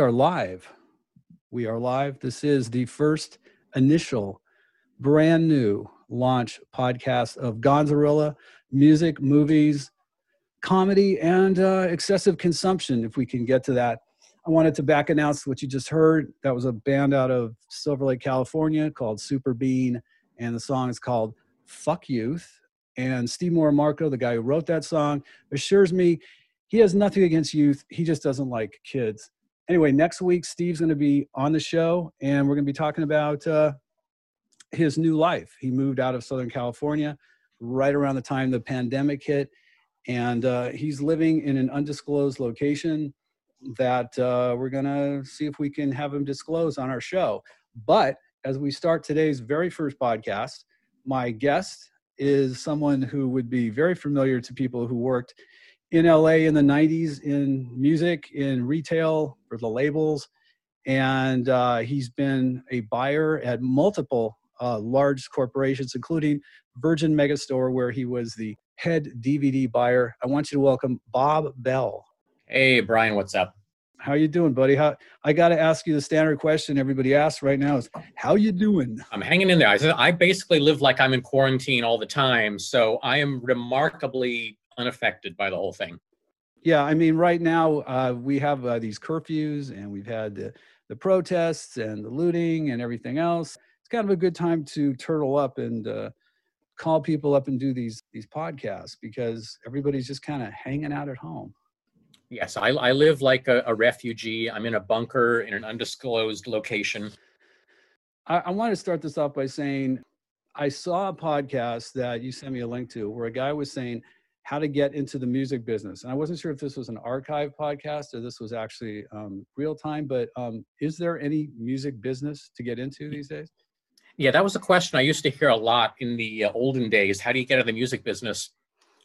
are live. We are live. This is the first initial, brand new launch podcast of Gonzarilla music, movies, comedy, and uh, excessive consumption, if we can get to that. I wanted to back announce what you just heard. That was a band out of Silver Lake, California called Super Bean, and the song is called Fuck Youth. And Steve Moramarco, the guy who wrote that song, assures me he has nothing against youth. He just doesn't like kids. Anyway, next week, Steve's going to be on the show, and we're going to be talking about uh, his new life. He moved out of Southern California right around the time the pandemic hit, and uh, he's living in an undisclosed location that uh, we're going to see if we can have him disclose on our show. But as we start today's very first podcast, my guest is someone who would be very familiar to people who worked in LA in the 90s in music, in retail for the labels. And uh, he's been a buyer at multiple uh, large corporations, including Virgin Megastore, where he was the head DVD buyer. I want you to welcome Bob Bell. Hey, Brian, what's up? How you doing, buddy? How, I got to ask you the standard question everybody asks right now is, how you doing? I'm hanging in there. I, I basically live like I'm in quarantine all the time, so I am remarkably unaffected by the whole thing. Yeah, I mean, right now uh, we have uh, these curfews, and we've had the, the protests and the looting and everything else. It's kind of a good time to turtle up and uh, call people up and do these these podcasts because everybody's just kind of hanging out at home. Yes, I, I live like a, a, refugee. I'm in a bunker in an undisclosed location. I, I want to start this off by saying I saw a podcast that you sent me a link to where a guy was saying how to get into the music business. And I wasn't sure if this was an archive podcast or this was actually um, real time, but um, is there any music business to get into these days? Yeah, that was a question I used to hear a lot in the uh, olden days. How do you get into the music business?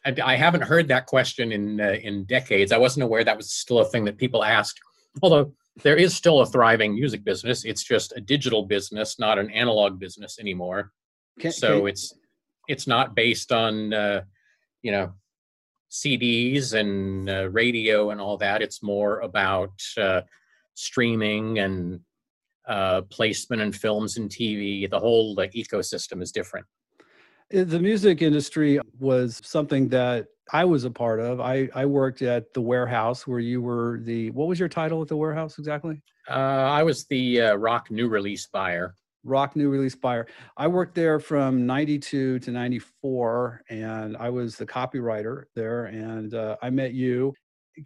I, I haven't heard that question in uh, in decades. I wasn't aware that was still a thing that people asked. Although there is still a thriving music business, it's just a digital business, not an analog business anymore. Can, so can, it's it's not based on uh, you know CDs and uh, radio and all that. It's more about uh, streaming and uh, placement and films and TV. The whole like ecosystem is different. Uh, the music industry was something that I was a part of. I, I worked at the warehouse where you were the, what was your title at the warehouse exactly? Uh, I was the uh, rock new release buyer rock new release buyer. I worked there from 92 to 94 and I was the copywriter there and uh, I met you.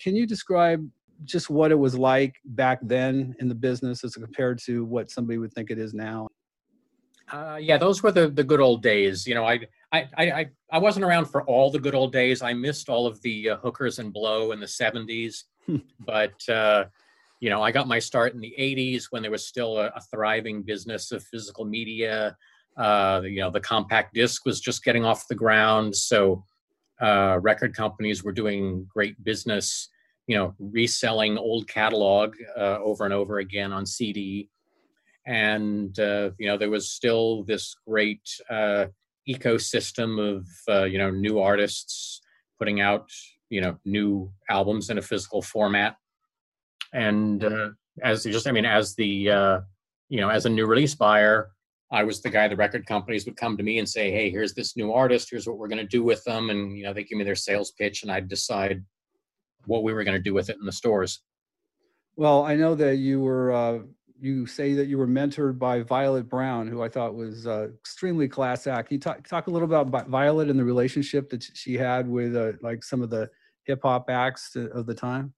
Can you describe just what it was like back then in the business as compared to what somebody would think it is now? Uh, yeah, those were the, the good old days. You know, I, I, I, I wasn't around for all the good old days. I missed all of the uh, hookers and blow in the 70s. but uh, you know, I got my start in the 80s when there was still a, a thriving business of physical media. Uh, you know, the compact disc was just getting off the ground. So uh, record companies were doing great business, you know, reselling old catalog uh, over and over again on CD. And, uh, you know, there was still this great uh, ecosystem of, uh, you know, new artists putting out, you know, new albums in a physical format and uh, as just i mean as the uh, you know as a new release buyer i was the guy the record companies would come to me and say hey here's this new artist. Here's what we're going to do with them. And you know they give me their sales pitch and i'd decide what we were going to do with it in the stores. Well i know that you were uh, you say that you were mentored by violet brown who i thought was uh, extremely class act. Can you talk, talk a little about violet and the relationship that she had with uh, like some of the hip-hop acts of the time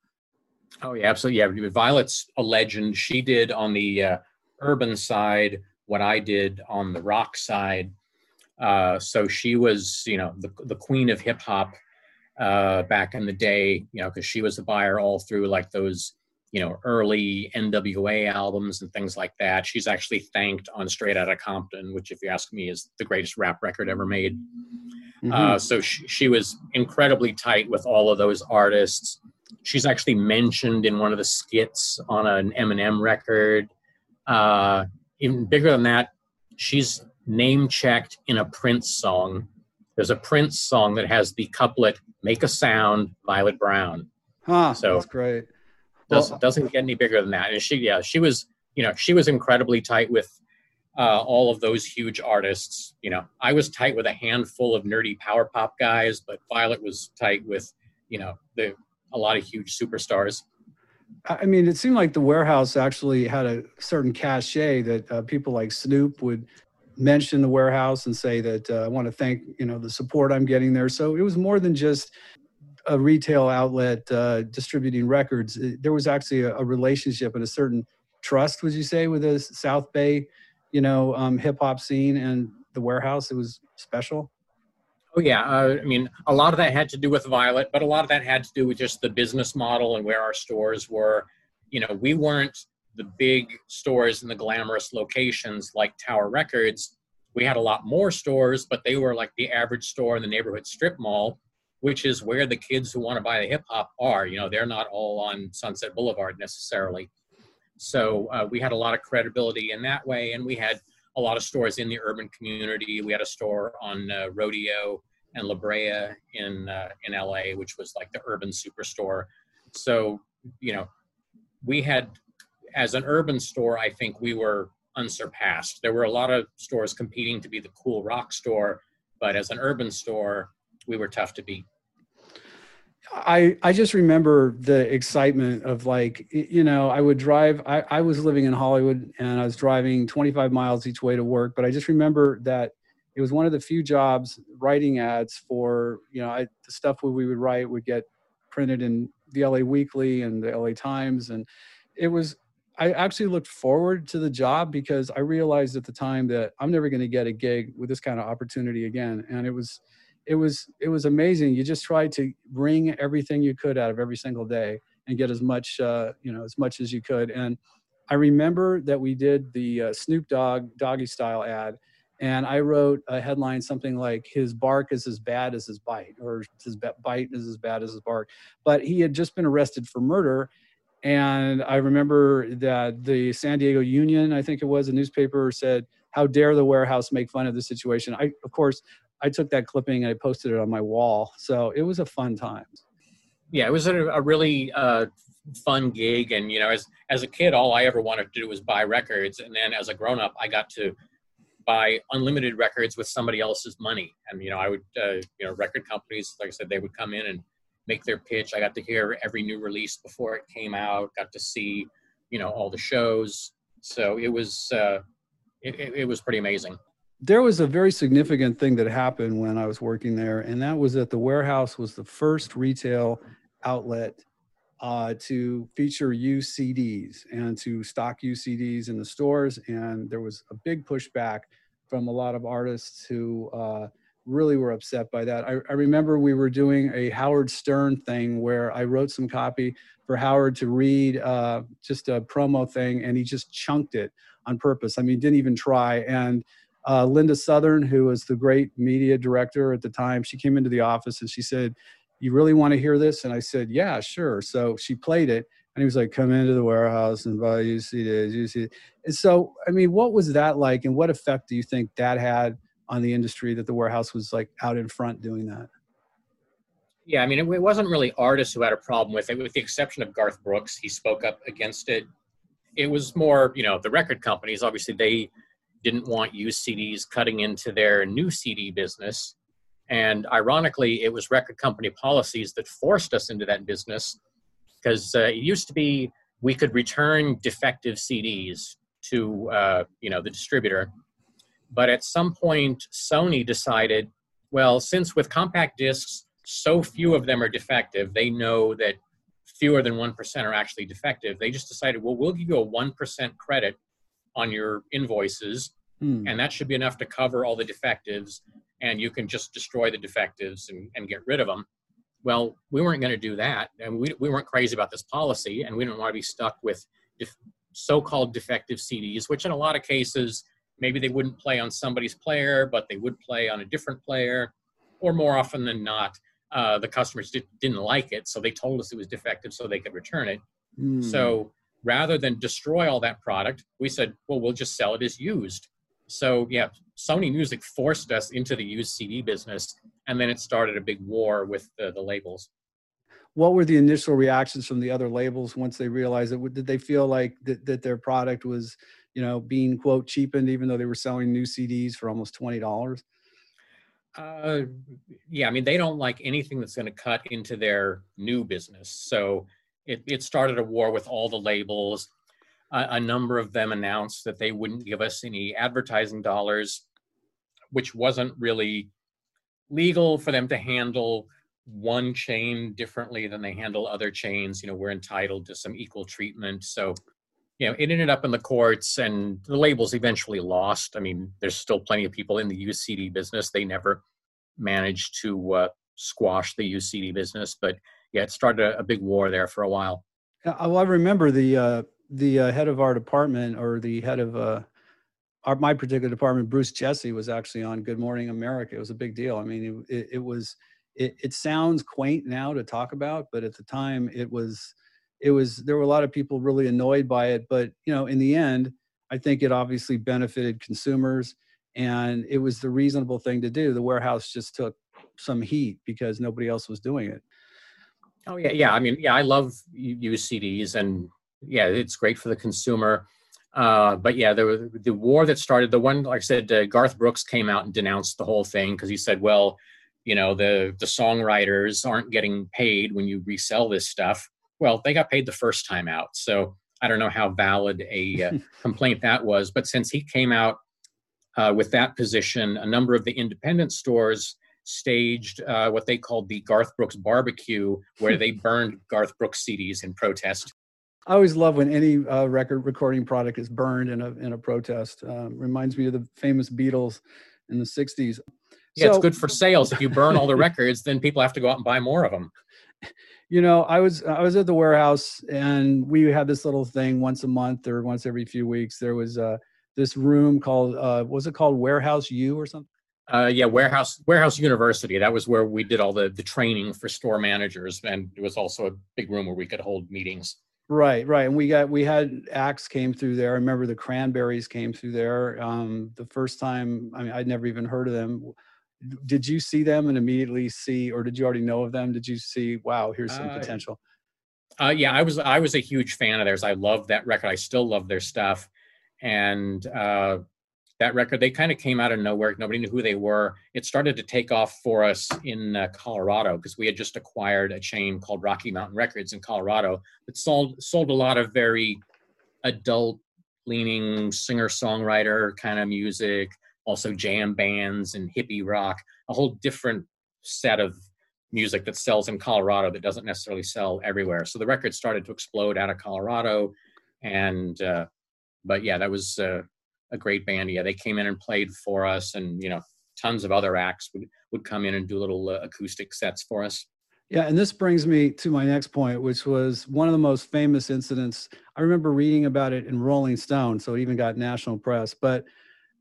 Oh yeah, absolutely. Yeah, Violet's a legend. She did on the uh, urban side what I did on the rock side. Uh, so she was, you know, the the queen of hip hop uh, back in the day. You know, because she was a buyer all through like those, you know, early NWA albums and things like that. She's actually thanked on Straight Outta Compton, which, if you ask me, is the greatest rap record ever made. Mm-hmm. Uh, so she, she was incredibly tight with all of those artists she's actually mentioned in one of the skits on an Eminem record. Uh, even bigger than that, she's name checked in a Prince song. There's a Prince song that has the couplet "Make a Sound," Violet Brown. Huh. So that's great. Doesn't, doesn't get any bigger than that. And she, yeah, she was, you know, she was incredibly tight with uh, all of those huge artists. You know, I was tight with a handful of nerdy power pop guys, but Violet was tight with, you know, the a lot of huge superstars. I mean, it seemed like the warehouse actually had a certain cachet that uh, people like Snoop would mention the warehouse and say that uh, I want to thank you know the support I'm getting there. So it was more than just a retail outlet uh, distributing records. There was actually a, a, relationship and a certain trust, would you say, with the South Bay, you know, um, hip hop scene and the warehouse. It was special. Oh yeah, uh, I mean, a lot of that had to do with Violet, but a lot of that had to do with just the business model and where our stores were. You know, we weren't the big stores in the glamorous locations like Tower Records. We had a lot more stores, but they were like the average store in the neighborhood strip mall, which is where the kids who want to buy the hip hop are. You know, they're not all on Sunset Boulevard necessarily. So uh, we had a lot of credibility in that way, and we had a lot of stores in the urban community. We had a store on uh, Rodeo and La Brea in uh, in LA, which was like the urban superstore. So you know, we had as an urban store, I think we were unsurpassed. There were a lot of stores competing to be the cool rock store, but as an urban store, we were tough to beat. I, I just remember the excitement of like, you know, I would drive, I, I was living in Hollywood and I was driving 25 miles each way to work. But I just remember that it was one of the few jobs writing ads for, you know, I, the stuff we would write would get printed in the LA Weekly and the LA Times. And it was, I actually looked forward to the job because I realized at the time that I'm never going to get a gig with this kind of opportunity again. And it was, it was it was amazing. You just tried to wring everything you could out of every single day and get as much uh, you know as much as you could. And I remember that we did the uh, Snoop Dogg doggy style ad, and I wrote a headline something like "His bark is as bad as his bite," or "His bite is as bad as his bark." But he had just been arrested for murder. And I remember that the San Diego Union, I think it was, a newspaper said, how dare the warehouse make fun of the situation i of course I took that clipping and I posted it on my wall. So it was a fun time. Yeah, it was a, a really uh, fun gig, and you know, as as a kid, all I ever wanted to do was buy records, and then as a grown up, I got to buy unlimited records with somebody else's money. And you know, I would, uh, you know, record companies, like I said, they would come in and make their pitch. I got to hear every new release before it came out. Got to see, you know, all the shows. So it was, uh, it, it, it was pretty amazing there was a very significant thing that happened when I was working there, and that was that the warehouse was the first retail outlet uh, to feature used CDs and to stock used CDs in the stores. And there was a big pushback from a lot of artists who uh, really were upset by that. I, I, remember we were doing a Howard Stern thing where I wrote some copy for Howard to read, uh, just a promo thing, and he just chunked it on purpose. I mean, didn't even try. And uh, Linda Southern, who was the great media director at the time, she came into the office and she said, You really want to hear this? And I said, Yeah, sure. So she played it. And he was like, Come into the warehouse and buy you CDs, you see. And so, I mean, what was that like? And what effect do you think that had on the industry that the warehouse was like out in front doing that? Yeah, I mean, it, it wasn't really artists who had a problem with it, with the exception of Garth Brooks. He spoke up against it. It was more, you know, the record companies. Obviously, they didn't want used CDs cutting into their new CD business. And ironically, it was record company policies that forced us into that business because uh, it used to be we could return defective CDs to uh, you know the distributor, but at some point Sony decided, well, since with compact discs so few of them are defective, they know that fewer than one percent are actually defective. They just decided, well, we'll give you a one percent credit on your invoices, hmm. and that should be enough to cover all the defectives, and you can just destroy the defectives and, and get rid of them. Well, we weren't going to do that, and we, we weren't crazy about this policy, and we didn't want to be stuck with def- so-called defective CDs, which in a lot of cases maybe they wouldn't play on somebody's player, but they would play on a different player, or more often than not, uh, the customers did, not like it, so they told us it was defective so they could return it. Mm. So rather than destroy all that product, we said, well, we'll just sell it as used. So yeah, Sony Music forced us into the used CD business, and then it started a big war with the, the labels. what were the initial reactions from the other labels once they realized it? Did they feel like that, that their product was, you know, being quote cheapened, even though they were selling new CDs for almost twenty dollars? Uh, yeah, I mean, they don't like anything that's going to cut into their new business. So it, it started a war with all the labels. Uh, a number of them announced that they wouldn't give us any advertising dollars, which wasn't really legal for them to handle one chain differently than they handle other chains. You know, we're entitled to some equal treatment. So, you know, it ended up in the courts and the labels eventually lost. I mean, there's still plenty of people in the UCD business. They never managed to uh, squash the UCD business, but yeah, it started a, a big war there for a while. Well, I remember the uh, the uh, head of our department or the head of uh, our, my particular department, Bruce Jesse, was actually on Good Morning America. It was a big deal. I mean, it, it, it was it, it sounds quaint now to talk about, but at the time it was it was there were a lot of people really annoyed by it. But you know, in the end, I think it obviously benefited consumers and it was the reasonable thing to do. The warehouse just took some heat because nobody else was doing it. Oh yeah, yeah. I mean, yeah, I love used CDs, and yeah, it's great for the consumer. Uh, but yeah, the the war that started, the one like I said, uh, Garth Brooks came out and denounced the whole thing because he said, well, you know the the songwriters aren't getting paid when you resell this stuff well they got paid the first time out so i don't know how valid a uh, complaint that was but since he came out uh, with that position a number of the independent stores staged uh, what they called the garth brooks barbecue where they burned garth brooks cds in protest I always love when any uh, record recording product is burned in a in a protest. Um, reminds me of the famous Beatles in the '60s. Yeah, so, it's good for sales. If you burn all the records, then people have to go out and buy more of them. You know, I was I was at the warehouse and we had this little thing once a month or once every few weeks. There was uh, this room called uh, was it called Warehouse U or something? Uh, yeah, warehouse warehouse university. That was where we did all the the training for store managers, and it was also a big room where we could hold meetings. Right, right, and we got we had acts came through there. I remember the Cranberries came through there. Um, the first time, I mean, I'd never even heard of them did you see them and immediately see or did you already know of them did you see wow here's some uh, potential uh, yeah i was i was a huge fan of theirs i loved that record i still love their stuff and uh, that record they kind of came out of nowhere nobody knew who they were it started to take off for us in uh, colorado because we had just acquired a chain called rocky mountain records in colorado that sold sold a lot of very adult leaning singer songwriter kind of music also jam bands and hippie rock, a whole different set of music that sells in Colorado that doesn't necessarily sell everywhere. So the record started to explode out of Colorado, and uh, but yeah, that was uh, a great band. Yeah, they came in and played for us, and you know, tons of other acts would would come in and do little uh, acoustic sets for us. Yeah, and this brings me to my next point, which was one of the most famous incidents. I remember reading about it in Rolling Stone, so it even got national press. But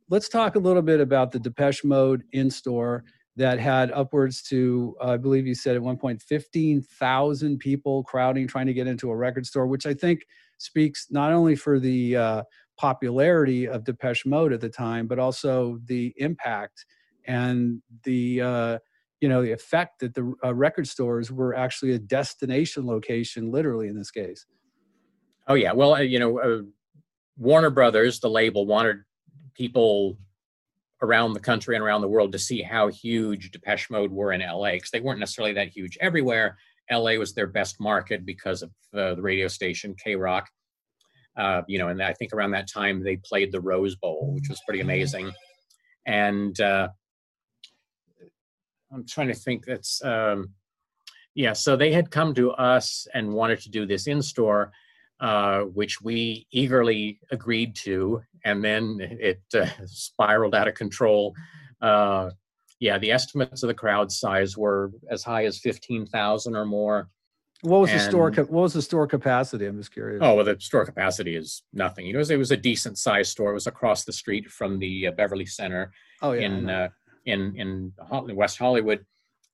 let's talk a little bit about the Depeche Mode in store that had upwards to, uh, I believe you said at one point, 15,000 people crowding trying to get into a record store, which I think speaks not only for the uh, popularity of Depeche Mode at the time, but also the impact and the uh, you know the effect that the uh, record stores were actually a destination location, literally in this case. Oh yeah, well uh, you know uh, Warner Brothers, the label, wanted people around the country and around the world to see how huge Depeche Mode were in LA because they weren't necessarily that huge everywhere. LA was their best market because of uh, the radio station K Rock. Uh, you know, and I think around that time they played the Rose Bowl, which was pretty amazing. And uh, I'm trying to think that's, um, yeah, so they had come to us and wanted to do this in store. Uh, which we eagerly agreed to, and then it uh, spiraled out of control. Uh, yeah, the estimates of the crowd size were as high as fifteen thousand or more. What was and, the store? What was the store capacity? I'm just curious. Oh, well, the store capacity is nothing. You know, it was a decent sized store. It was across the street from the uh, Beverly Center. Oh yeah. In uh, in in West Hollywood,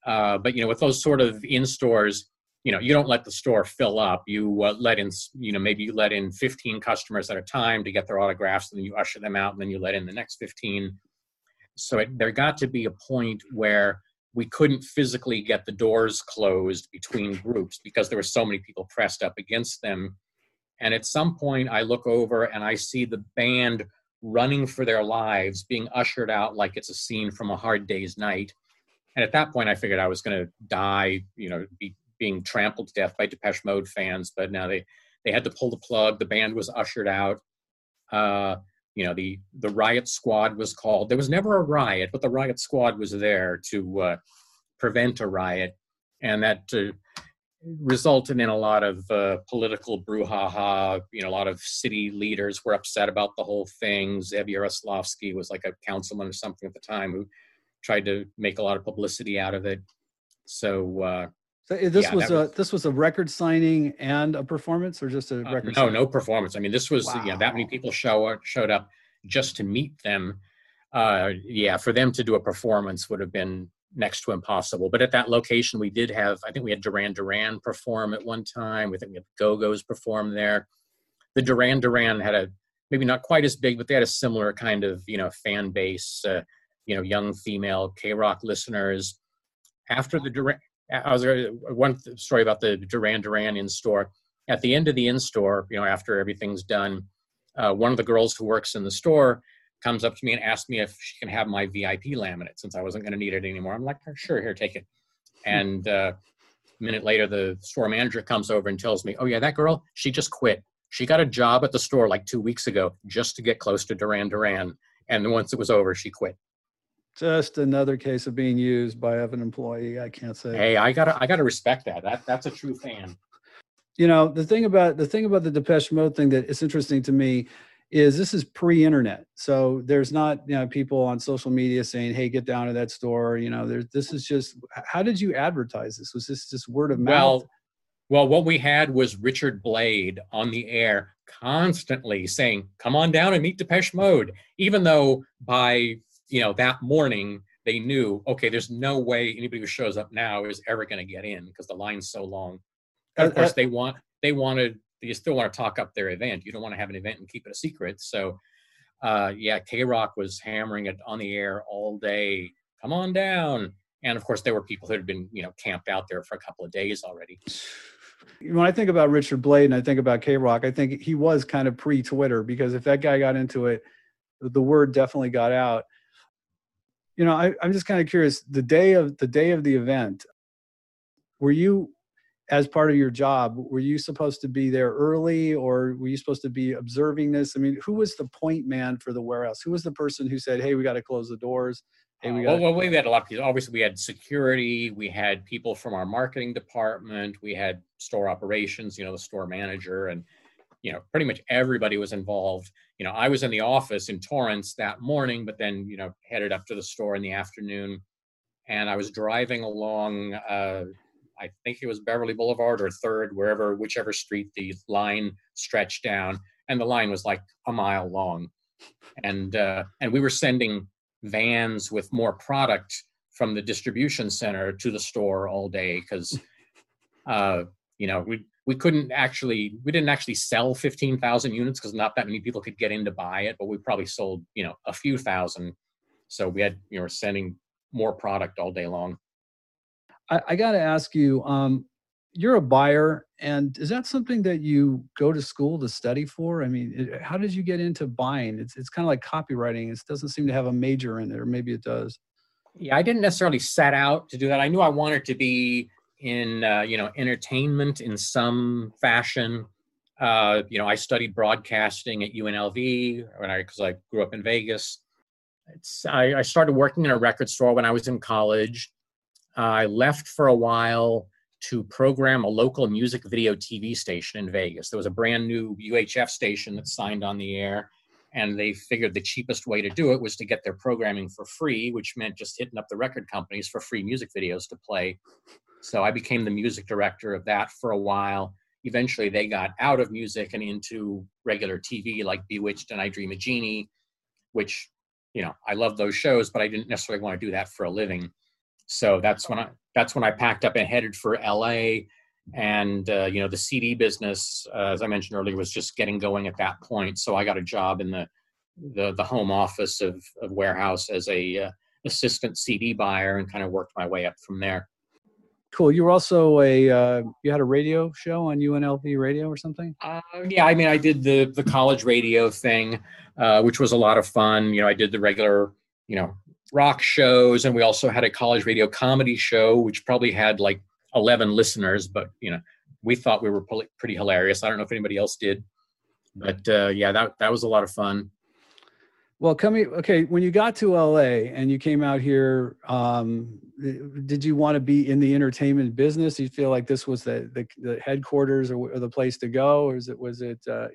uh, but you know, with those sort of in stores, you know you don't let the store fill up you uh, let in you know maybe you let in 15 customers at a time to get their autographs and then you usher them out and then you let in the next 15 so it, there got to be a point where we couldn't physically get the doors closed between groups because there were so many people pressed up against them. And at some point, I look over and I see the band running for their lives, being ushered out like it's a scene from a hard day's night. And at that point, I figured I was going to die, you know, be being trampled to death by Depeche Mode fans. But now they they had to pull the plug. The band was ushered out. Uh, you know, the the riot squad was called. There was never a riot, but the riot squad was there to uh, prevent a riot, and that uh, resulted in a lot of uh, political brouhaha. You know, a lot of city leaders were upset about the whole thing. Zev Yaroslavsky was like a councilman or something at the time who tried to make a lot of publicity out of it. So, uh, so eh, this yeah, was a was, this was a record signing and a performance, or just a uh, record? no, signing? no performance. I mean, this was wow. you know that many people show showed up just to meet them. Uh, yeah, for them to do a performance would have been next to impossible. But at that location, we did have, I think we had Duran Duran perform at one time. We think we had Go Go's perform there. The Duran Duran had a maybe not quite as big, but they had a similar kind of you know fan base. Uh, you know, young female K rock listeners. After the Duran, I was one story about the Duran Duran in store. At the end of the in store, you know, after everything's done, uh, one of the girls who works in the store comes up to me and asks me if she can have my VIP laminate since I wasn't going to need it anymore. I'm like, sure, here, take it. Hmm. And uh, a minute later, the store manager comes over and tells me, oh, yeah, that girl, she just quit. She got a job at the store like two weeks ago just to get close to Duran Duran. And once it was over, she quit. Just another case of being used by an employee. I can't say. Hey, I gotta, I gotta respect that. That that's a true fan. You know, the thing about the thing about the Depeche Mode thing that is interesting to me is this is pre-internet so there's not you know people on social media saying hey get down to that store you know there's this is just how did you advertise this was this just word of mouth well well what we had was richard blade on the air constantly saying come on down and meet depeche mode even though by you know that morning they knew okay there's no way anybody who shows up now is ever going to get in because the line's so long and of course they want they wanted you still want to talk up their event. You don't want to have an event and keep it a secret. So, uh, yeah, K Rock was hammering it on the air all day. Come on down. And of course, there were people who had been, you know, camped out there for a couple of days already. When I think about Richard Blade and I think about K Rock, I think he was kind of pre Twitter because if that guy got into it, the word definitely got out. You know, I, I'm just kind of curious. The day of the day of the event, were you as part of your job were you supposed to be there early or were you supposed to be observing this i mean who was the point man for the warehouse who was the person who said hey we got to close the doors hey we uh, got well, well, we had a lot of people obviously we had security we had people from our marketing department we had store operations you know the store manager and you know pretty much everybody was involved. You know i was in the office in torrance that morning but then you know headed up to the store in the afternoon. And i was driving along uh, I think it was Beverly Boulevard or Third, wherever, whichever street the line stretched down, and the line was like a mile long, and uh, and we were sending vans with more product from the distribution center to the store all day because, uh, you know, we we couldn't actually we didn't actually sell 15,000 units because not that many people could get in to buy it, but we probably sold you know a few thousand, so we had you know sending more product all day long. I, I got to ask you, um, you're a buyer, and is that something that you go to school to study for? I mean, it, how did you get into buying? It's it's kind of like copywriting. It doesn't seem to have a major in it, or maybe it does. Yeah, I didn't necessarily set out to do that. I knew I wanted to be in uh, you know entertainment in some fashion. Uh, you know, I studied broadcasting at UNLV when I because I grew up in Vegas. I, I started working in a record store when I was in college I left for a while to program a local music video TV station in Vegas. There was a brand new UHF station that signed on the air, and they figured the cheapest way to do it was to get their programming for free, which meant just hitting up the record companies for free music videos to play. So I became the music director of that for a while. Eventually, they got out of music and into regular TV like Bewitched and I Dream a Jeannie, which, you know, I love those shows, but I didn't necessarily want to do that for a living. So that's when I that's when I packed up and headed for LA. And uh, you know the CD business, uh, as I mentioned earlier, was just getting going at that point. So I got a job in the the, the home office of, of warehouse as a uh, assistant CD buyer and kind of worked my way up from there. Cool. You were also a uh, you had a radio show on UNLV radio or something. Uh, yeah, I mean, I did the the college radio thing, uh, which was a lot of fun. You know, I did the regular, you know, rock shows, and we also had a college radio comedy show, which probably had like eleven listeners, but you know, we thought we were pretty hilarious. I don't know if anybody else did, but uh, yeah, that that was a lot of fun. Well, coming okay, when you got to LA and you came out here, um, did you want to be in the entertainment business? Do you feel like this was the the, the headquarters or, or, the place to go, or is it was it? Uh...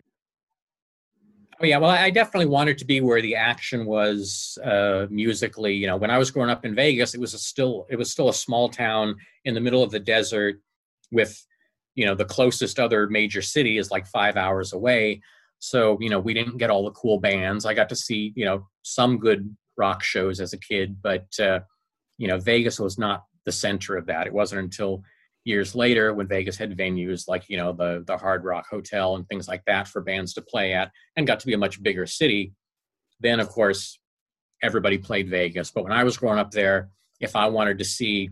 Oh yeah, well, I definitely wanted to be where the action was uh, musically. You know, when I was growing up in Vegas, it was still it was still a small town in the middle of the desert, with you know the closest other major city is like five hours away so, you know, we didn't get all the cool bands. I got to see, you know, some good rock shows as a kid, but, uh, you know, Vegas was not the center of that. It wasn't until years later when Vegas had venues like, you know, the, the Hard Rock Hotel and things like that for bands to play at and got to be a much bigger city. Then, of course, everybody played Vegas. But when I was growing up there, if I wanted to see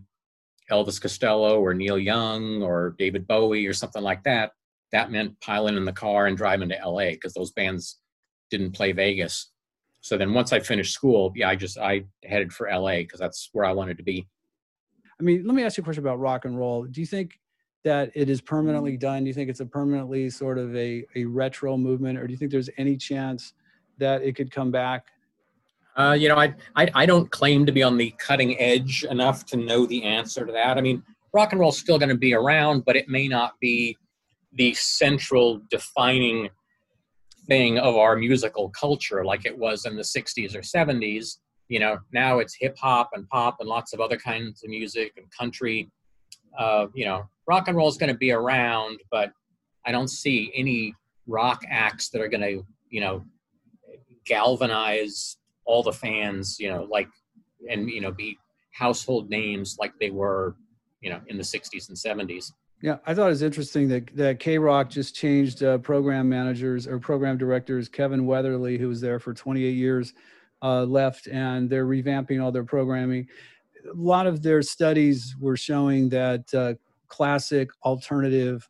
Elvis Costello or Neil Young or David Bowie or something like that, that meant piling in the car and driving to LA because those bands didn't play Vegas. So then once I finished school, yeah, I just I headed for LA because that's where I wanted to be. I mean, let me ask you a question about rock and roll. Do you think that it is permanently done? Do you think it's a permanently sort of a, a retro movement, or do you think there's any chance that it could come back? Uh, you know, I, I I don't claim to be on the cutting edge enough to know the answer to that. I mean, rock and roll's still going to be around, but it may not be the central defining thing of our musical culture like it was in the 60s or 70s you know now it's hip hop and pop and lots of other kinds of music and country. Uh, you know rock and roll is going to be around but i don't see any rock acts that are going to you know galvanize all the fans you know like and you know be household names like they were you know in the 60s and 70s yeah, I thought it was interesting that that K Rock just changed uh, program managers or program directors. Kevin Weatherly, who was there for 28 years, uh, left, and they're revamping all their programming. A lot of their studies were showing that uh, classic alternative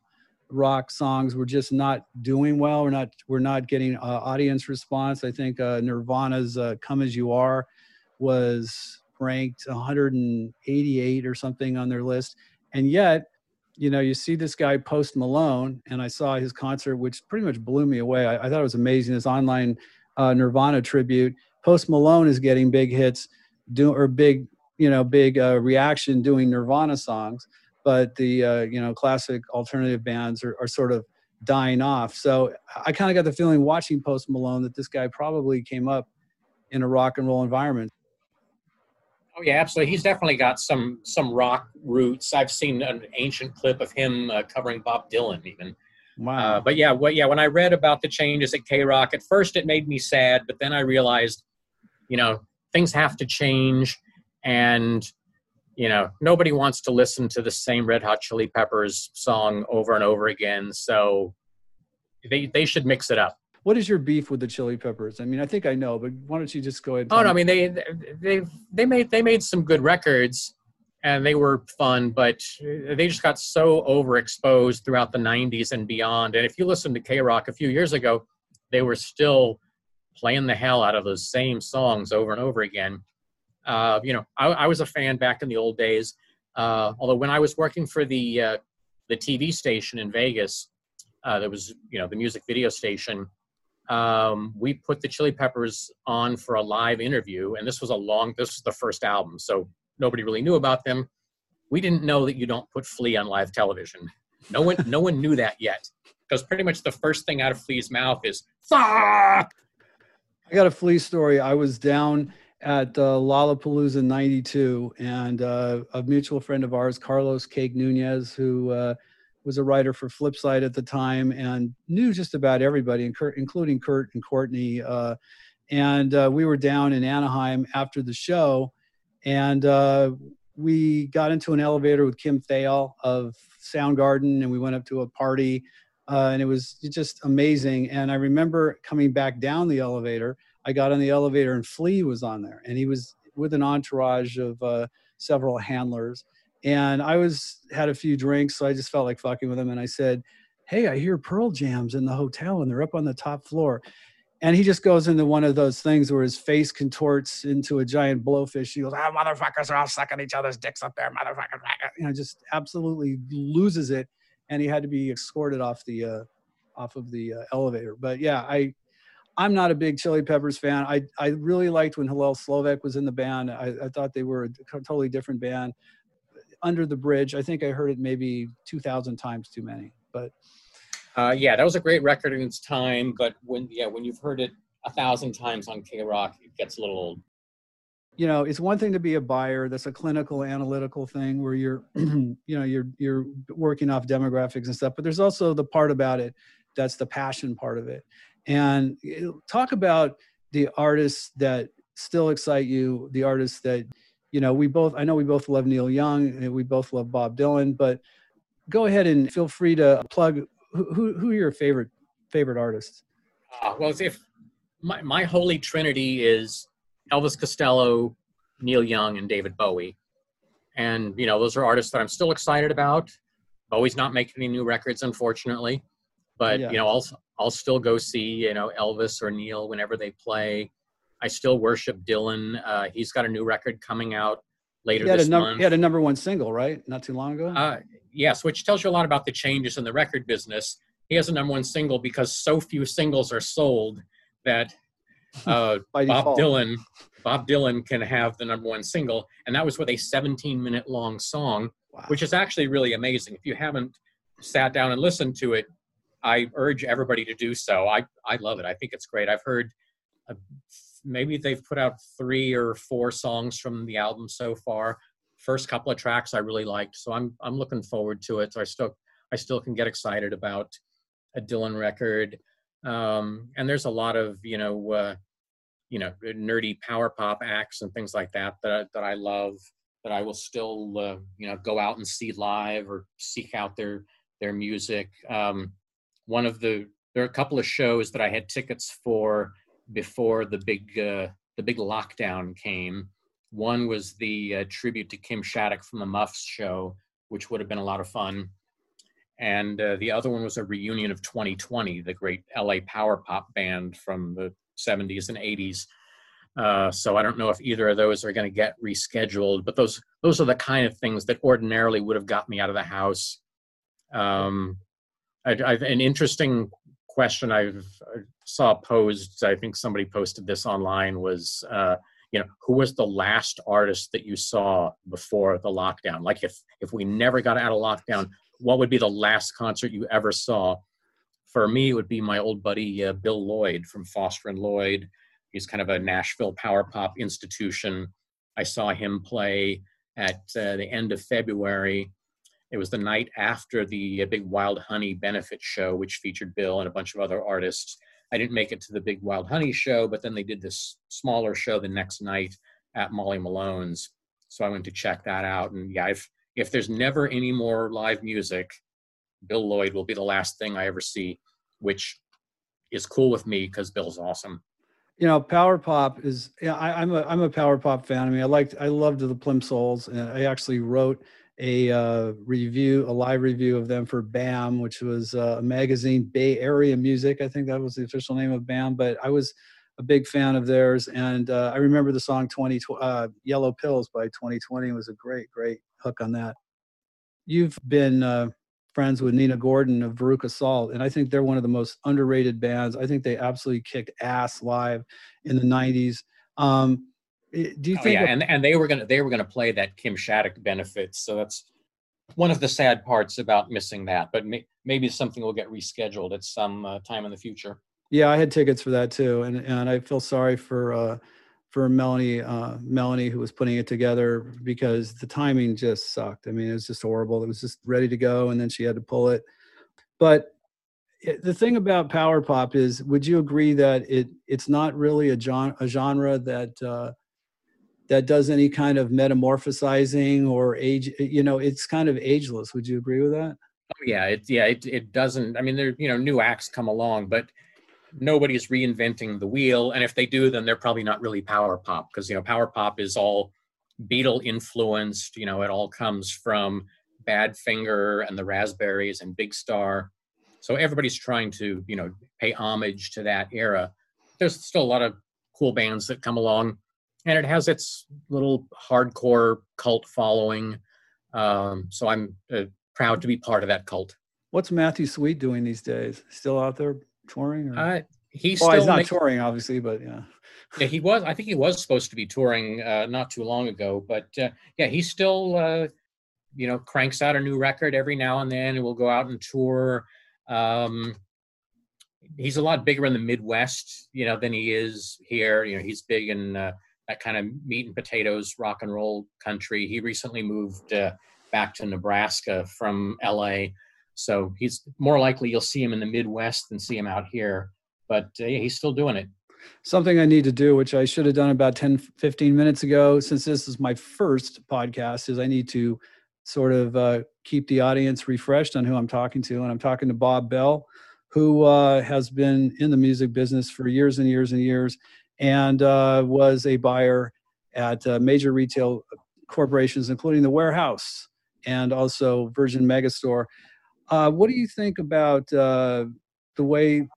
rock songs were just not doing well. We're not we're not getting uh, audience response. I think uh, Nirvana's uh, "Come as You Are" was ranked 188 or something on their list, and yet you know, you see this guy Post Malone, and I saw his concert, which pretty much blew me away. I, I thought it was amazing. His online uh, Nirvana tribute. Post Malone is getting big hits, do or big, you know, big uh, reaction doing Nirvana songs, but the uh, you know classic alternative bands are, are sort of dying off. So I kind of got the feeling watching Post Malone that this guy probably came up in a rock and roll environment. Oh yeah, absolutely. He's definitely got some some rock roots. I've seen an ancient clip of him uh, covering Bob Dylan, even. Wow. Uh, but yeah, well, yeah. When I read about the changes at K Rock, at first it made me sad, but then I realized, you know, things have to change, and you know, nobody wants to listen to the same Red Hot Chili Peppers song over and over again. So they they should mix it up. What is your beef with the Chili Peppers? I mean, I think I know, but why don't you just go ahead? oh no, I mean they they they made they made some good records, and they were fun, but they just got so overexposed throughout the '90s and beyond. And if you listen to K Rock a few years ago, they were still playing the hell out of those same songs over and over again. Uh, you know, I, I, was a fan back in the old days. Uh, although when I was working for the uh, the TV station in Vegas, uh, there was you know the music video station um, we put the Chili Peppers on for a live interview, and this was a long. This was the first album, so nobody really knew about them. We didn't know that you don't put Flea on live television. No one, no one knew that yet, because pretty much the first thing out of Flea's mouth is "fuck." I got a Flea story. I was down at uh, Lollapalooza '92, and uh, a mutual friend of ours, Carlos Cake Nunez, who uh, was a writer for Flipside at the time and knew just about everybody, including Kurt and Courtney. Uh, and uh, we were down in Anaheim after the show, and uh, we got into an elevator with Kim Thayil of Soundgarden, and we went up to a party, uh, and it was just amazing. And I remember coming back down the elevator. I got on the elevator, and Flea was on there, and he was with an entourage of uh, several handlers. And I was had a few drinks, so I just felt like fucking with him. And I said, "Hey, I hear Pearl Jam's in the hotel, and they're up on the top floor." And he just goes into one of those things where his face contorts into a giant blowfish. He goes, "Ah, motherfuckers are all sucking each other's dicks up there, motherfuckers!" You know, just absolutely loses it. And he had to be escorted off the uh, off of the uh, elevator. But yeah, I I'm not a big Chili Peppers fan. I I really liked when Hillel Slovak was in the band. I, I thought they were a totally different band. Under the Bridge, I think I heard it maybe 2,000 times too many. But uh, yeah, that was a great record in its time. But when yeah, when you've heard it a thousand times on K Rock, it gets a little old. You know, it's one thing to be a buyer. That's a clinical, analytical thing where you're, you know, you're you're working off demographics and stuff. But there's also the part about it that's the passion part of it and talk about the artists that still excite you the artists that you know we both i know we both love neil young and we both love bob dylan but go ahead and feel free to plug who, who are your favorite favorite artists uh, well if my, my holy trinity is elvis costello neil young and david bowie and you know those are artists that i'm still excited about bowie's not making any new records unfortunately but yeah. you know I'll I'll still go see you know Elvis or Neil whenever they play. I still worship Dylan. Uh, he's got a new record coming out later he had this a month. He had a number one single, right? Not too long ago. Uh, yes, which tells you a lot about the changes in the record business. He has a number one single because so few singles are sold that uh, Bob Dylan Bob Dylan can have the number one single, and that was with a 17 minute long song, wow. which is actually really amazing. If you haven't sat down and listened to it, I urge everybody to do so. I, I love it. I think it's great. I've heard uh, maybe they've put out three or four songs from the album so far. First couple of tracks I really liked, so I'm I'm looking forward to it. So I still I still can get excited about a Dylan record. Um, and there's a lot of you know uh, you know nerdy power pop acts and things like that that that I love that I will still uh, you know go out and see live or seek out their their music. Um, one of the there are a couple of shows that I had tickets for before the big uh, the big lockdown came. One was the uh, tribute to Kim Shattuck from the Muffs show, which would have been a lot of fun, and uh, the other one was a reunion of 2020, the great LA power pop band from the 70s and 80s. Uh, so I don't know if either of those are going to get rescheduled, but those those are the kind of things that ordinarily would have got me out of the house. Um, I, I've, an interesting question I've saw posed. I think somebody posted this online. Was uh, you know who was the last artist that you saw before the lockdown? Like if if we never got out of lockdown, what would be the last concert you ever saw? For me, it would be my old buddy uh, Bill Lloyd from Foster and Lloyd. He's kind of a Nashville power pop institution. I saw him play at uh, the end of February it was the night after the uh, big Wild Honey benefit show, which featured Bill and a bunch of other artists. I didn't make it to the big Wild Honey show, but then they did this smaller show the next night at Molly Malone's. So I went to check that out. And yeah, if, if there's never any more live music, Bill Lloyd will be the last thing I ever see, which is cool with me because Bill's awesome. You know, power pop is. Yeah, I, am a I'm a power pop fan. I mean, I liked I loved the Plimsouls, and I actually wrote a uh, review, a live review of them for BAM, which was uh, a magazine, Bay Area Music. I think that was the official name of BAM. But I was a big fan of theirs, and uh, I remember the song "20 uh, Yellow Pills" by 2020 it was a great, great hook on that. You've been uh, friends with Nina Gordon of Veruca Salt, and I think they're one of the most underrated bands. I think they absolutely kicked ass live in the '90s. Um, do you oh, think? yeah, and and they were gonna they were gonna play that Kim Shattuck benefits, so that's one of the sad parts about missing that. But may, maybe something will get rescheduled at some uh, time in the future. Yeah, I had tickets for that too, and and I feel sorry for uh, for Melanie uh, Melanie who was putting it together because the timing just sucked. I mean, it was just horrible. It was just ready to go, and then she had to pull it. But eh, the thing about power pop is, would you agree that it it's not really a genre, a genre that uh, that does any kind of metamorphosizing or age you know it's kind of ageless would you agree with that oh yeah it yeah it, it doesn't i mean there you know new acts come along but nobody's reinventing the wheel, and if they do, then they're probably not really power pop because you know power pop is all Beatle influenced. You know, it all comes from Badfinger and the Raspberries and Big Star. So everybody's trying to you know pay homage to that era. There's still a lot of cool bands that come along, and it has its little hardcore cult following. Um, so I'm uh, proud to be part of that cult. What's Matthew Sweet doing these days? Still out there touring? Or? Uh, he's well, still he's not make- touring, obviously, but yeah. yeah, he was. I think he was supposed to be touring uh, not too long ago, but uh, yeah, he still, uh, you know, cranks out a new record every now and then, and will go out and tour. Um, he's a lot bigger in the Midwest, you know, than he is here. You know, he's big in uh, that kind of meat and potatoes rock and roll country. He recently moved uh, back to Nebraska from L.A., so he's more likely you'll see him in the Midwest than see him out here. But uh, he's still doing it. Something I need to do, which I should have done about 10, 15 minutes ago, since this is my first podcast, is I need to sort of uh, keep the audience refreshed on who I'm talking to. And I'm talking to Bob Bell, who uh, has been in the music business for years and years and years and uh, was a buyer at uh, major retail corporations, including the Warehouse and also Virgin Megastore. Uh, what do you think about uh, the way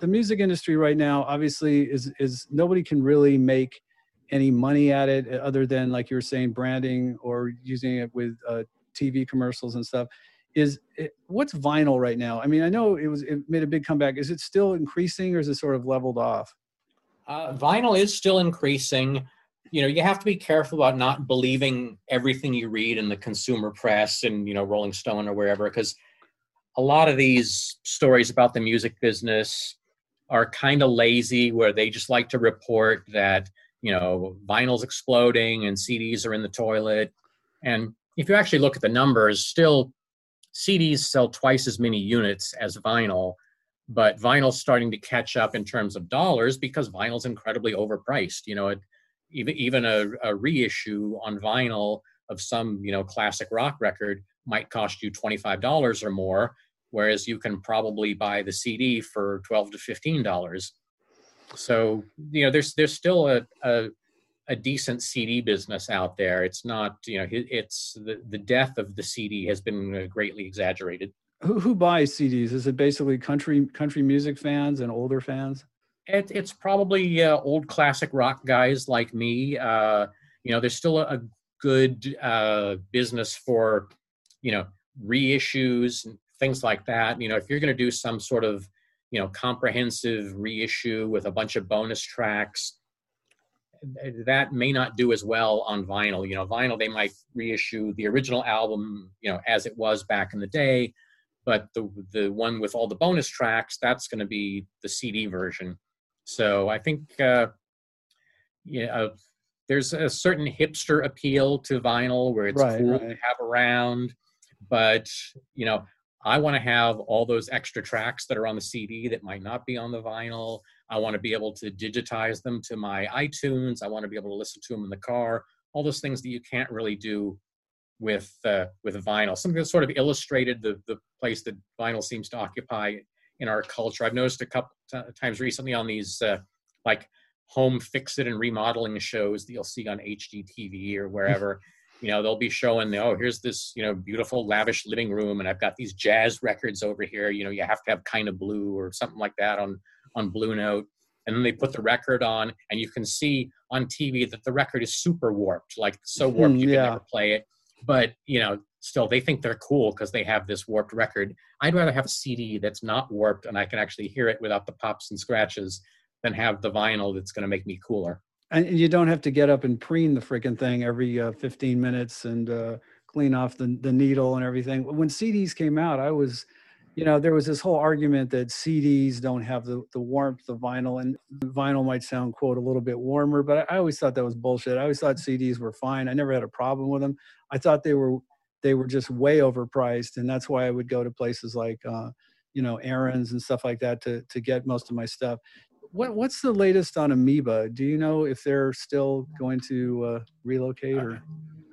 the music industry right now? Obviously, is is nobody can really make any money at it other than like you were saying, branding or using it with uh, TV commercials and stuff. Is it, what's vinyl right now? I mean, I know it was it made a big comeback. Is it still increasing or is it sort of leveled off? Uh, vinyl is still increasing. You know, you have to be careful about not believing everything you read in the consumer press and you know Rolling Stone or wherever, because a lot of these stories about the music business are kind of lazy, where they just like to report that you know vinyl's exploding and CDs are in the toilet. And if you actually look at the numbers, still CDs sell twice as many units as vinyl but vinyl's starting to catch up in terms of dollars because vinyl's incredibly overpriced. You know, it, even even a, a, reissue on vinyl of some you know classic rock record might cost you twenty five dollars or more, whereas you can probably buy the CD for twelve to fifteen dollars. So you know, there's there's still a, a a decent CD business out there. It's not, you know, it's the, the death of the CD has been greatly exaggerated who who buys CDs? Is it basically country country music fans and older fans? It, it's probably uh, old classic rock guys like me. Uh, you know, there's still a, a good uh, business for you know reissues and things like that. You know, if you're going to do some sort of you know comprehensive reissue with a bunch of bonus tracks that may not do as well on vinyl you know vinyl they might reissue the original album you know as it was back in the day but the the one with all the bonus tracks that's going to be the CD version. So I think uh, yeah, uh, there's a certain hipster appeal to vinyl where it's right, cool right. to have around, but you know I want to have all those extra tracks that are on the CD that might not be on the vinyl. I want to be able to digitize them to my iTunes. I want to be able to listen to them in the car. All those things that you can't really do with uh, with vinyl. Something that sort of illustrated the the place that vinyl seems to occupy in our culture. I've noticed a couple t- times recently on these uh, like home fix it and remodeling shows that you'll see on HGTV or wherever. you know, they'll be showing, oh, here's this, you know, beautiful, lavish living room, and I've got these jazz records over here. You know, you have to have kind of blue or something like that on on Blue Note. And then they put the record on, and you can see on TV that the record is super warped, like so warped Mhm, you yeah. can never play it. But you know, still they think they're cool because they have this warped record. I'd rather have a CD that's not warped and I can actually hear it without the pops and scratches than have the vinyl that's going to make me cooler. And you don't have to get up and preen the freaking thing every uh, 15 minutes and uh, clean off the, the needle and everything. When CDs came out, I was, you know, there was this whole argument that CDs don't have the, the warmth of vinyl, and vinyl might sound, quote, a little bit warmer, but I, always thought that was bullshit. I always thought CDs were fine. I never had a problem with them. I thought they were they were just way overpriced, and that's why I would go to places like, uh, you know, Aron's and stuff like that to to get most of my stuff. What what's the latest on Amoeba? Do you know if they're still going to uh, relocate or?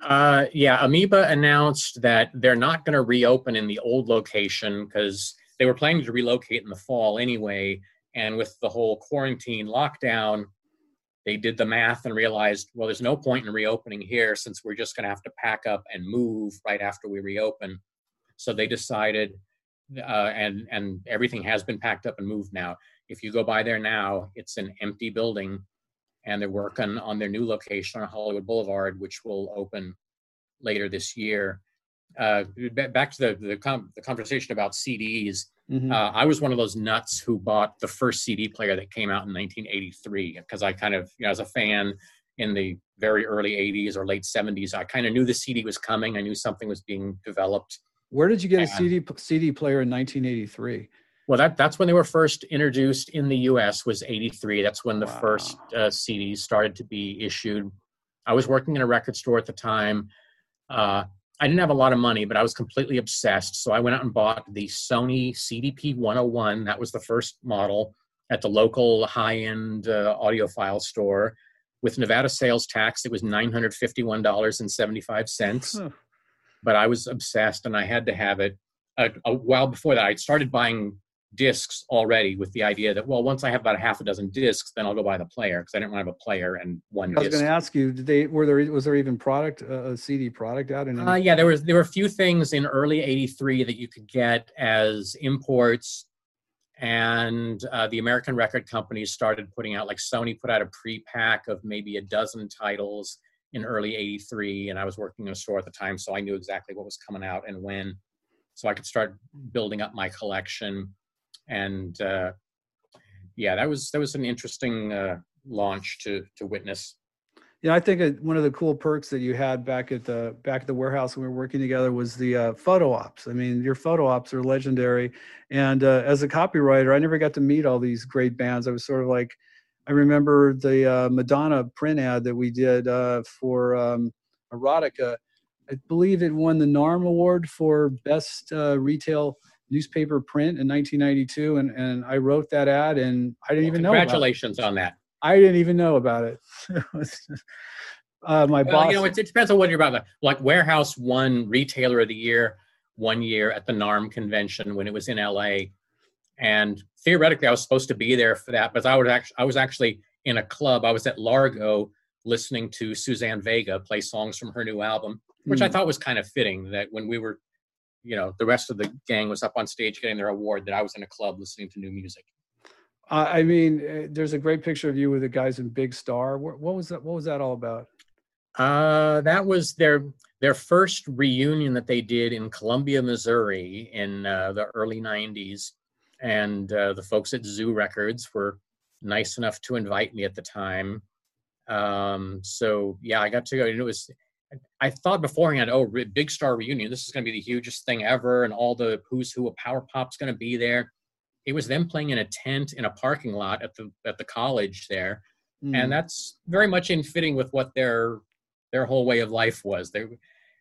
Uh, yeah, Amoeba announced that they're not going to reopen in the old location because they were planning to relocate in the fall anyway. And with the whole quarantine lockdown, they did the math and realized, well, there's no point in reopening here since we're just going to have to pack up and move right after we reopen. So they decided, uh, and and everything has been packed up and moved now. If you go by there now, it's an empty building, and they're working on their new location on Hollywood Boulevard, which will open later this year. Uh, back to the the, com- the conversation about CDs. Mm-hmm. Uh, I was one of those nuts who bought the first CD player that came out in 1983 because I kind of, you know, as a fan in the very early 80s or late 70s, I kind of knew the CD was coming. I knew something was being developed. Where did you get and, a CD CD player in 1983? Well, that that's when they were first introduced in the U.S. was '83. That's when the wow. first uh, CDs started to be issued. I was working in a record store at the time. Uh, I didn't have a lot of money, but I was completely obsessed. So I went out and bought the Sony CDP 101. That was the first model at the local high-end uh, audiophile store. With Nevada sales tax, it was $951.75. Huh. But I was obsessed, and I had to have it. A, a while before that, I started buying discs already with the idea that well once i have about a half a dozen discs then i'll go buy the player because i didn't want to have a player and one i was going to ask you did they were there was there even product uh, a cd product out in uh, yeah there was there were a few things in early 83 that you could get as imports and uh, the american record companies started putting out like sony put out a pre-pack of maybe a dozen titles in early 83 and i was working in a store at the time so i knew exactly what was coming out and when. So i could start building up my collection and uh, yeah, that was that was an interesting uh, launch to to witness. Yeah, I think one of the cool perks that you had back at the back at the warehouse when we were working together was the uh, photo ops. I mean, your photo ops are legendary. And uh, as a copywriter, I never got to meet all these great bands. I was sort of like, I remember the uh, Madonna print ad that we did uh, for um, Erotica. I believe it won the NARM Award for best uh, retail newspaper print in 1992, and and I wrote that ad, and I didn't well, even know. Congratulations on that. I didn't even know about it. uh, my well, boss. You know, it, it, depends on what you're about. Like Warehouse won Retailer of the Year one year at the NARM convention when it was in LA, and theoretically I was supposed to be there for that, but I was actually I was actually in a club. I was at Largo listening to Suzanne Vega play songs from her new album, which mm. I hmm. thought was kind of fitting. That when we were you know the rest of the gang was up on stage getting their award that i was in a club listening to new music. Uh, i mean eh, there's a great picture of you with the guys in big star. What, what was that what was that all about? Uh, that was their their first reunion that they did in columbia missouri in uh, the early 90s and uh, the folks at zoo records were nice enough to invite me at the time. Um, so yeah i got to go and it was I thought beforehand, oh, Big Star reunion, this is going to be the hugest thing ever, and all the who's who of Power Pop's going to be there. It was them playing in a tent in a parking lot at the at the college there, mm. and that's very much in fitting with what their their whole way of life was. They,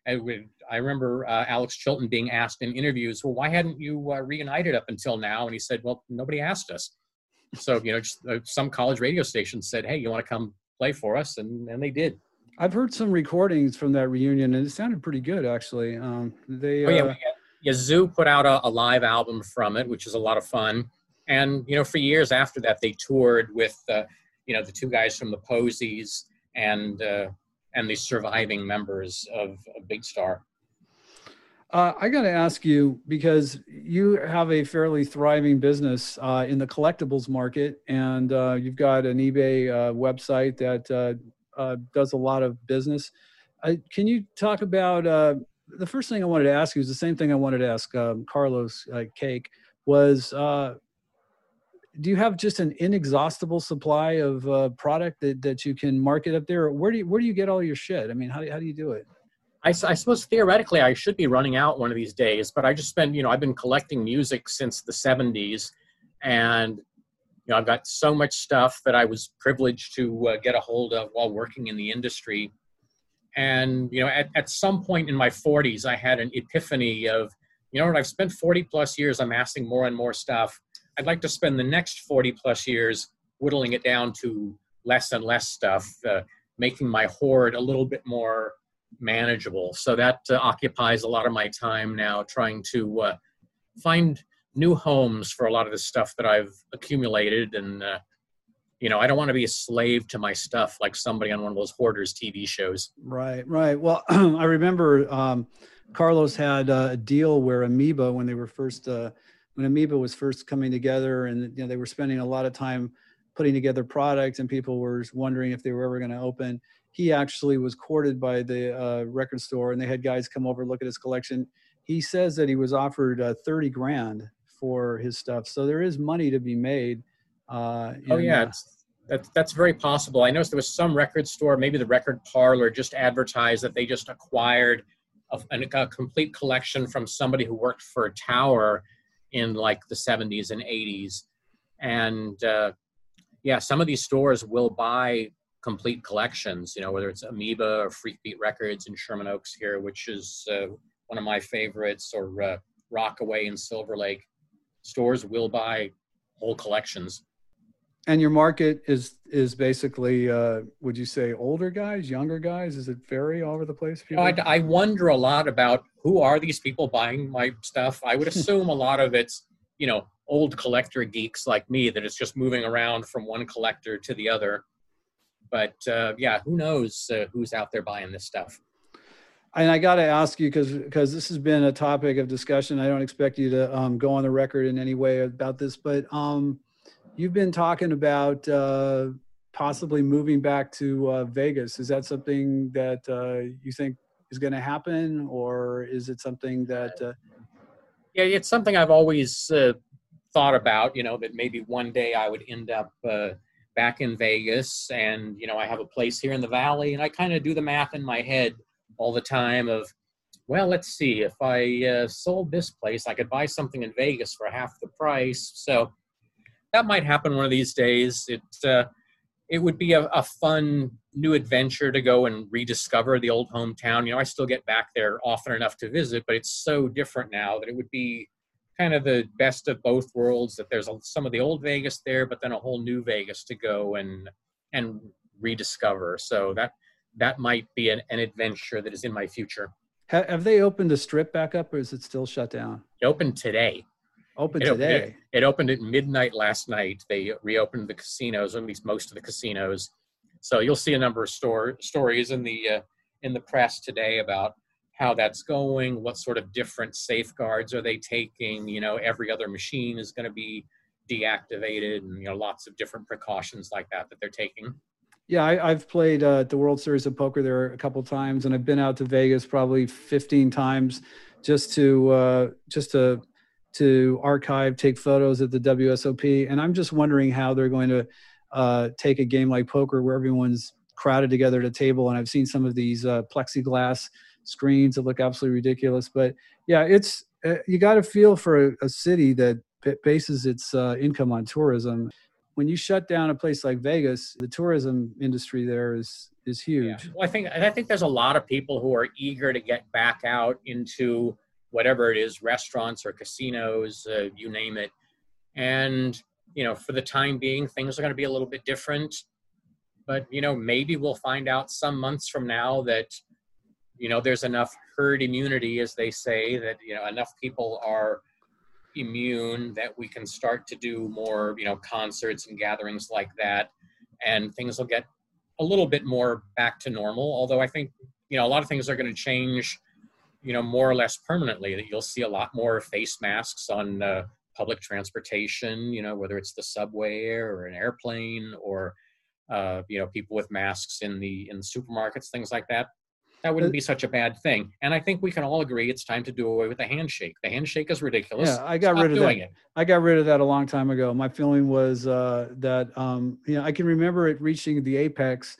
I, would, I remember uh, Alex Chilton being asked in interviews, well, why hadn't you uh, reunited up until now? And he said, well, nobody asked us. So you know, just, uh, some college radio station said, hey, you want to come play for us, and and they did. I've heard some recordings from that reunion, and it sounded pretty good, actually. Um, they, oh, yeah, uh, yeah, Zoo put out a, a, live album from it, which is a lot of fun. And you know, for years after that, they toured with, uh, you know, the two guys from the Posies and uh, and the surviving members of, of Big Star. Uh, I got to ask you because you have a fairly thriving business uh, in the collectibles market, and uh, you've got an eBay uh, website that uh, does a lot of business. can you talk about uh, the first thing I wanted to ask you is the same thing I wanted to ask um, Carlos uh, Cake was uh, do you have just an inexhaustible supply of uh, product that, that you can market up there? Where do you, where do you get all your shit? I mean, how do, how do you do it? I, I, suppose theoretically I should be running out one of these days, but I just spend, you know, I've been collecting music since the 70s and you know, I've got so much stuff that I was privileged to uh, get a hold of while working in the industry. And, you know, at, at some point in my 40s, I had an epiphany of, you know what, I've spent 40 plus years amassing more and more stuff. I'd like to spend the next 40 plus years whittling it down to less and less stuff, uh, making my hoard a little bit more manageable. So that uh, occupies a lot of my time now, trying to uh, find new homes for a lot of the stuff that I've accumulated, and uh, you know, I don't want to be a slave to my stuff like somebody on one of those hoarders TV shows. Right, right. Well, I remember um, Carlos had a deal where Amoeba, when they were first, uh, when Amoeba was first coming together, and you know, they were spending a lot of time putting together products, and people were wondering if they were ever going to open. He actually was courted by the uh, record store, and they had guys come over look at his collection. He says that he was offered uh, thirty grand for his stuff, so there is money to be made. Uh, oh yeah, that's that's very possible. I noticed there was some record store, maybe the Record Parlor, just advertised that they just acquired a, a complete collection from somebody who worked for Tower in like the 70s and 80s, and uh, yeah, some of these stores will buy complete collections. You know, whether it's Amoeba or Freakbeat Records in Sherman Oaks here, which is uh, one of my favorites, or uh, Rockaway in Silver Lake. Stores will buy whole collections. And your market is is basically, uh, would you say, older guys, younger guys? Is it vary all over the place? You know, I, I wonder a lot about who are these people buying my stuff. I would assume a lot of it's you know old collector geeks like me that it's just moving around from one collector to the other. But uh, yeah, who knows uh, who's out there buying this stuff? And I got to ask you because because this has been a topic of discussion. I don't expect you to um, go on the record in any way about this, but um, you've been talking about uh, possibly moving back to uh, Vegas. Is that something that uh, you think is going to happen, or is it something that? Uh, yeah, it's something I've always uh, thought about. You know, that maybe one day I would end up uh, back in Vegas, and you know, I have a place here in the Valley, and I kind of do the math in my head all the time of. Well, let's see. If I sold this place, I could buy something in Vegas for half the price. So, that might happen one of these days. It uh, it would be a, a, fun new adventure to go and rediscover the old hometown. You know, I still get back there often enough to visit, but it's so different now that it would be kind of the best of both worlds. That there's some of the old Vegas there, but then a whole new Vegas to go and and rediscover. So that that might be an, an adventure that is in my future. Have they opened the strip back up, or is it still shut down? It opened today. Open it today. Opened, it, it, opened at midnight last night. They reopened the casinos, at least most of the casinos. So you'll see a number of store, stories in the uh, in the press today about how that's going, what sort of different safeguards are they taking. You know, every other machine is going to be deactivated, and you know, lots of different precautions like that that they're taking. Yeah, I, have played uh, the World Series of Poker there a couple times, and I've been out to Vegas probably 15 times just to uh, just to to archive, take photos at the WSOP. And I'm just wondering how they're going to uh, take a game like poker where everyone's crowded together at a table. And I've seen some of these uh, plexiglass screens that look absolutely ridiculous. But yeah, it's uh, you got to feel for a, a, city that bases its uh, income on tourism. When you shut down a place like Vegas, the tourism industry there is is huge. Yeah. Well, I think I think there's a lot of people who are eager to get back out into whatever it is, restaurants or casinos, uh, you name it. And, you know, for the time being, things are going to be a little bit different. But, you know, maybe we'll find out some months from now that, you know, there's enough herd immunity, as they say, that, you know, enough people are immune that we can start to do more, you know, concerts and gatherings like that. And things will get a little bit more back to normal. Although I think, you know, a lot of things are going to change you know, more or less permanently. That you'll see a lot more face masks on uh, public transportation. You know, whether it's the subway or an airplane, or uh, you know, people with masks in the in supermarkets, things like that. That wouldn't be such a bad thing. And I think we can all agree it's time to do away with the handshake. The handshake is ridiculous. Yeah, I got Stop rid of that. It. I got rid of that a long time ago. My feeling was uh, that um, you know I can remember it reaching the apex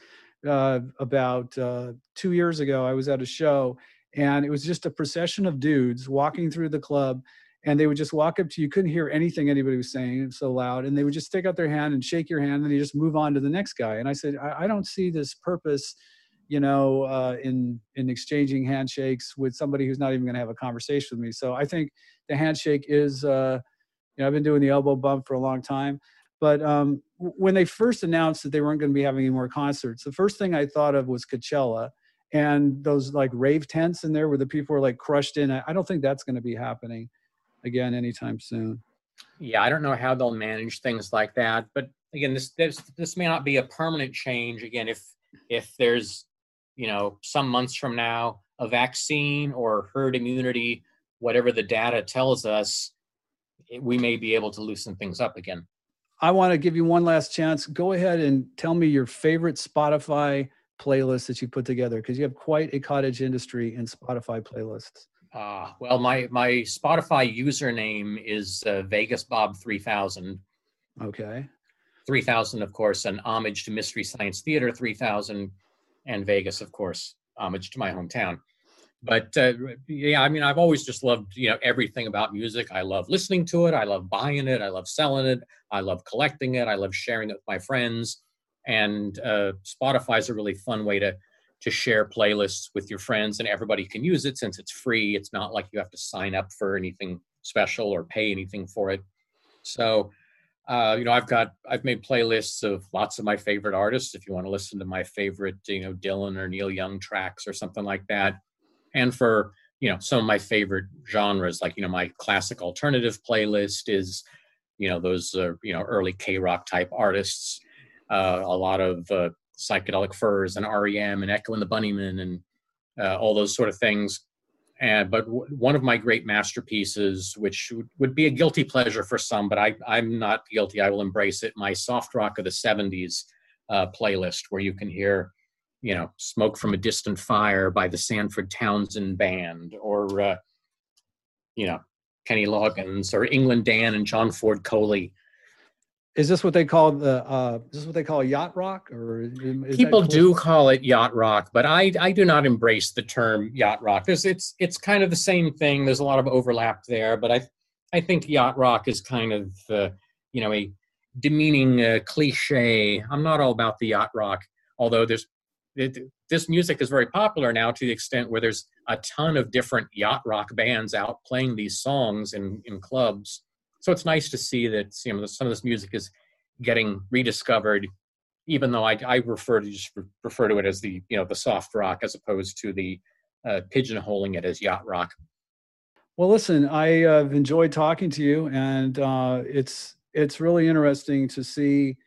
uh, about uh, two years ago. I was at a show and it was just a procession of dudes walking through the club and they would just walk up to you couldn't hear anything anybody was saying so loud and they would just stick out their hand and shake your hand and you just move on to the next guy and i said i, I don't see this purpose you know uh, in in exchanging handshakes with somebody who's not even going to have a conversation with me so i think the handshake is uh, you know i've been doing the elbow bump for a long time but um, when they first announced that they weren't going to be having any more concerts the first thing i thought of was coachella and those like rave tents in there where the people are like crushed in. I don't think that's going to be happening. again anytime soon. Yeah, I don't know how they'll manage things like that, but again, this this this may not be a permanent change. Again, if if there's you know some months from now a vaccine or herd immunity, whatever the data tells us, we may be able to loosen things up again. I want to give you one last chance. Go ahead and tell me your favorite Spotify playlist that you put together because you have quite a cottage industry in Spotify playlists. Uh, well, my my Spotify username is uh, Vegas Bob three thousand. Okay. Three thousand, of course, an homage to Mystery Science Theater three thousand, and Vegas, of course, homage to my hometown. But uh, yeah, I mean, I've always just loved you know everything about music. I love listening to it. I love buying it. I love selling it. I love collecting it. I love sharing it with my friends. And uh, Spotify is a really fun way to to share playlists with your friends and everybody can use it since it's free. It's not like you have to sign up for anything special or pay anything for it. So, uh, you know, I've got I've made playlists of lots of my favorite artists. If you want to listen to my favorite, you know, Dylan or Neil Young tracks or something like that, and for you know some of my favorite genres, like you know my classic alternative playlist is, you know, those uh, you know early K rock type artists. Uh, a lot of uh, psychedelic furs and REM and Echo and the Bunnymen and uh, all those sort of things. And but w- one of my great masterpieces, which w- would be a guilty pleasure for some, but I, I'm not guilty. I will embrace it. My soft rock of the '70s uh, playlist, where you can hear, you know, "Smoke from a Distant Fire" by the Sanford Townsend Band, or uh, you know, Kenny Loggins, or England Dan and John Ford Coley is this what they call the uh is this what they call yacht rock or people do call it yacht rock but i i do not embrace the term yacht rock. There's it's it's kind of the same thing. There's a lot of overlap there but i i think yacht rock is kind of uh, you know a demeaning uh, cliche. I'm not all about the yacht rock although there's it, this music is very popular now to the extent where there's a ton of different yacht rock bands out playing these songs in in clubs so it's nice to see that you know some of this music is getting rediscovered even though I, I refer to just refer to it as the you know the soft rock as opposed to the uh, pigeonholing it as yacht rock. Well, listen, I have enjoyed talking to you, and uh, it's it's really interesting to see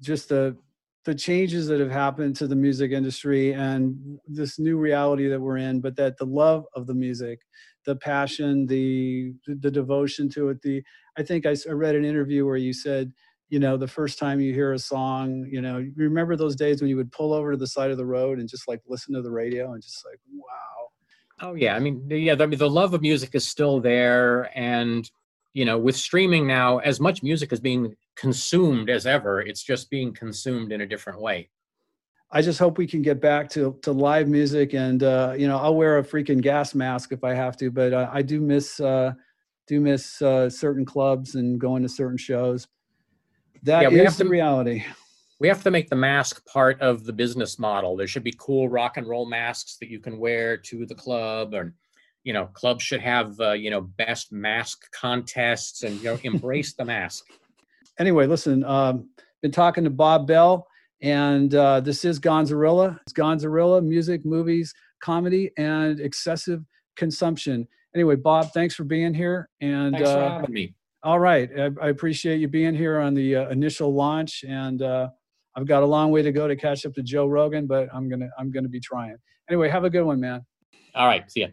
just the the changes that have happened to the music industry and this new reality that we're in. But that the love of the music, the passion, the the devotion to it, the I think I, read an interview where you said, you know, the first time you hear a song, you know, remember those days when you would pull over to the side of the road and just like listen to the radio and just like, wow. Oh yeah, I mean, yeah, I mean, the love of music is still there, and you know, with streaming now, as much music is being consumed as ever, it's just being consumed in a different way. I just hope we can get back to to live music, and uh, you know, I'll wear a freaking gas mask if I have to, but uh, I do miss. Uh, do miss uh, certain clubs and going to certain shows. That yeah, is the to, reality. We have to make the mask part of the business model. There should be cool rock and roll masks that you can wear to the club, or you know, clubs should have uh, you know best mask contests and you know embrace the mask. Anyway, listen, um, been talking to Bob Bell, and uh, this is Gonzarilla. It's Gonzarilla, music, movies, comedy, and excessive consumption anyway, Bob, thanks for being here. And thanks for uh, having me. All right, I, I, appreciate you being here on the uh, initial launch, and uh, I've got a long way to go to catch up to Joe Rogan, but I'm gonna I'm gonna be trying. Anyway, have a good one, man. All right, see ya.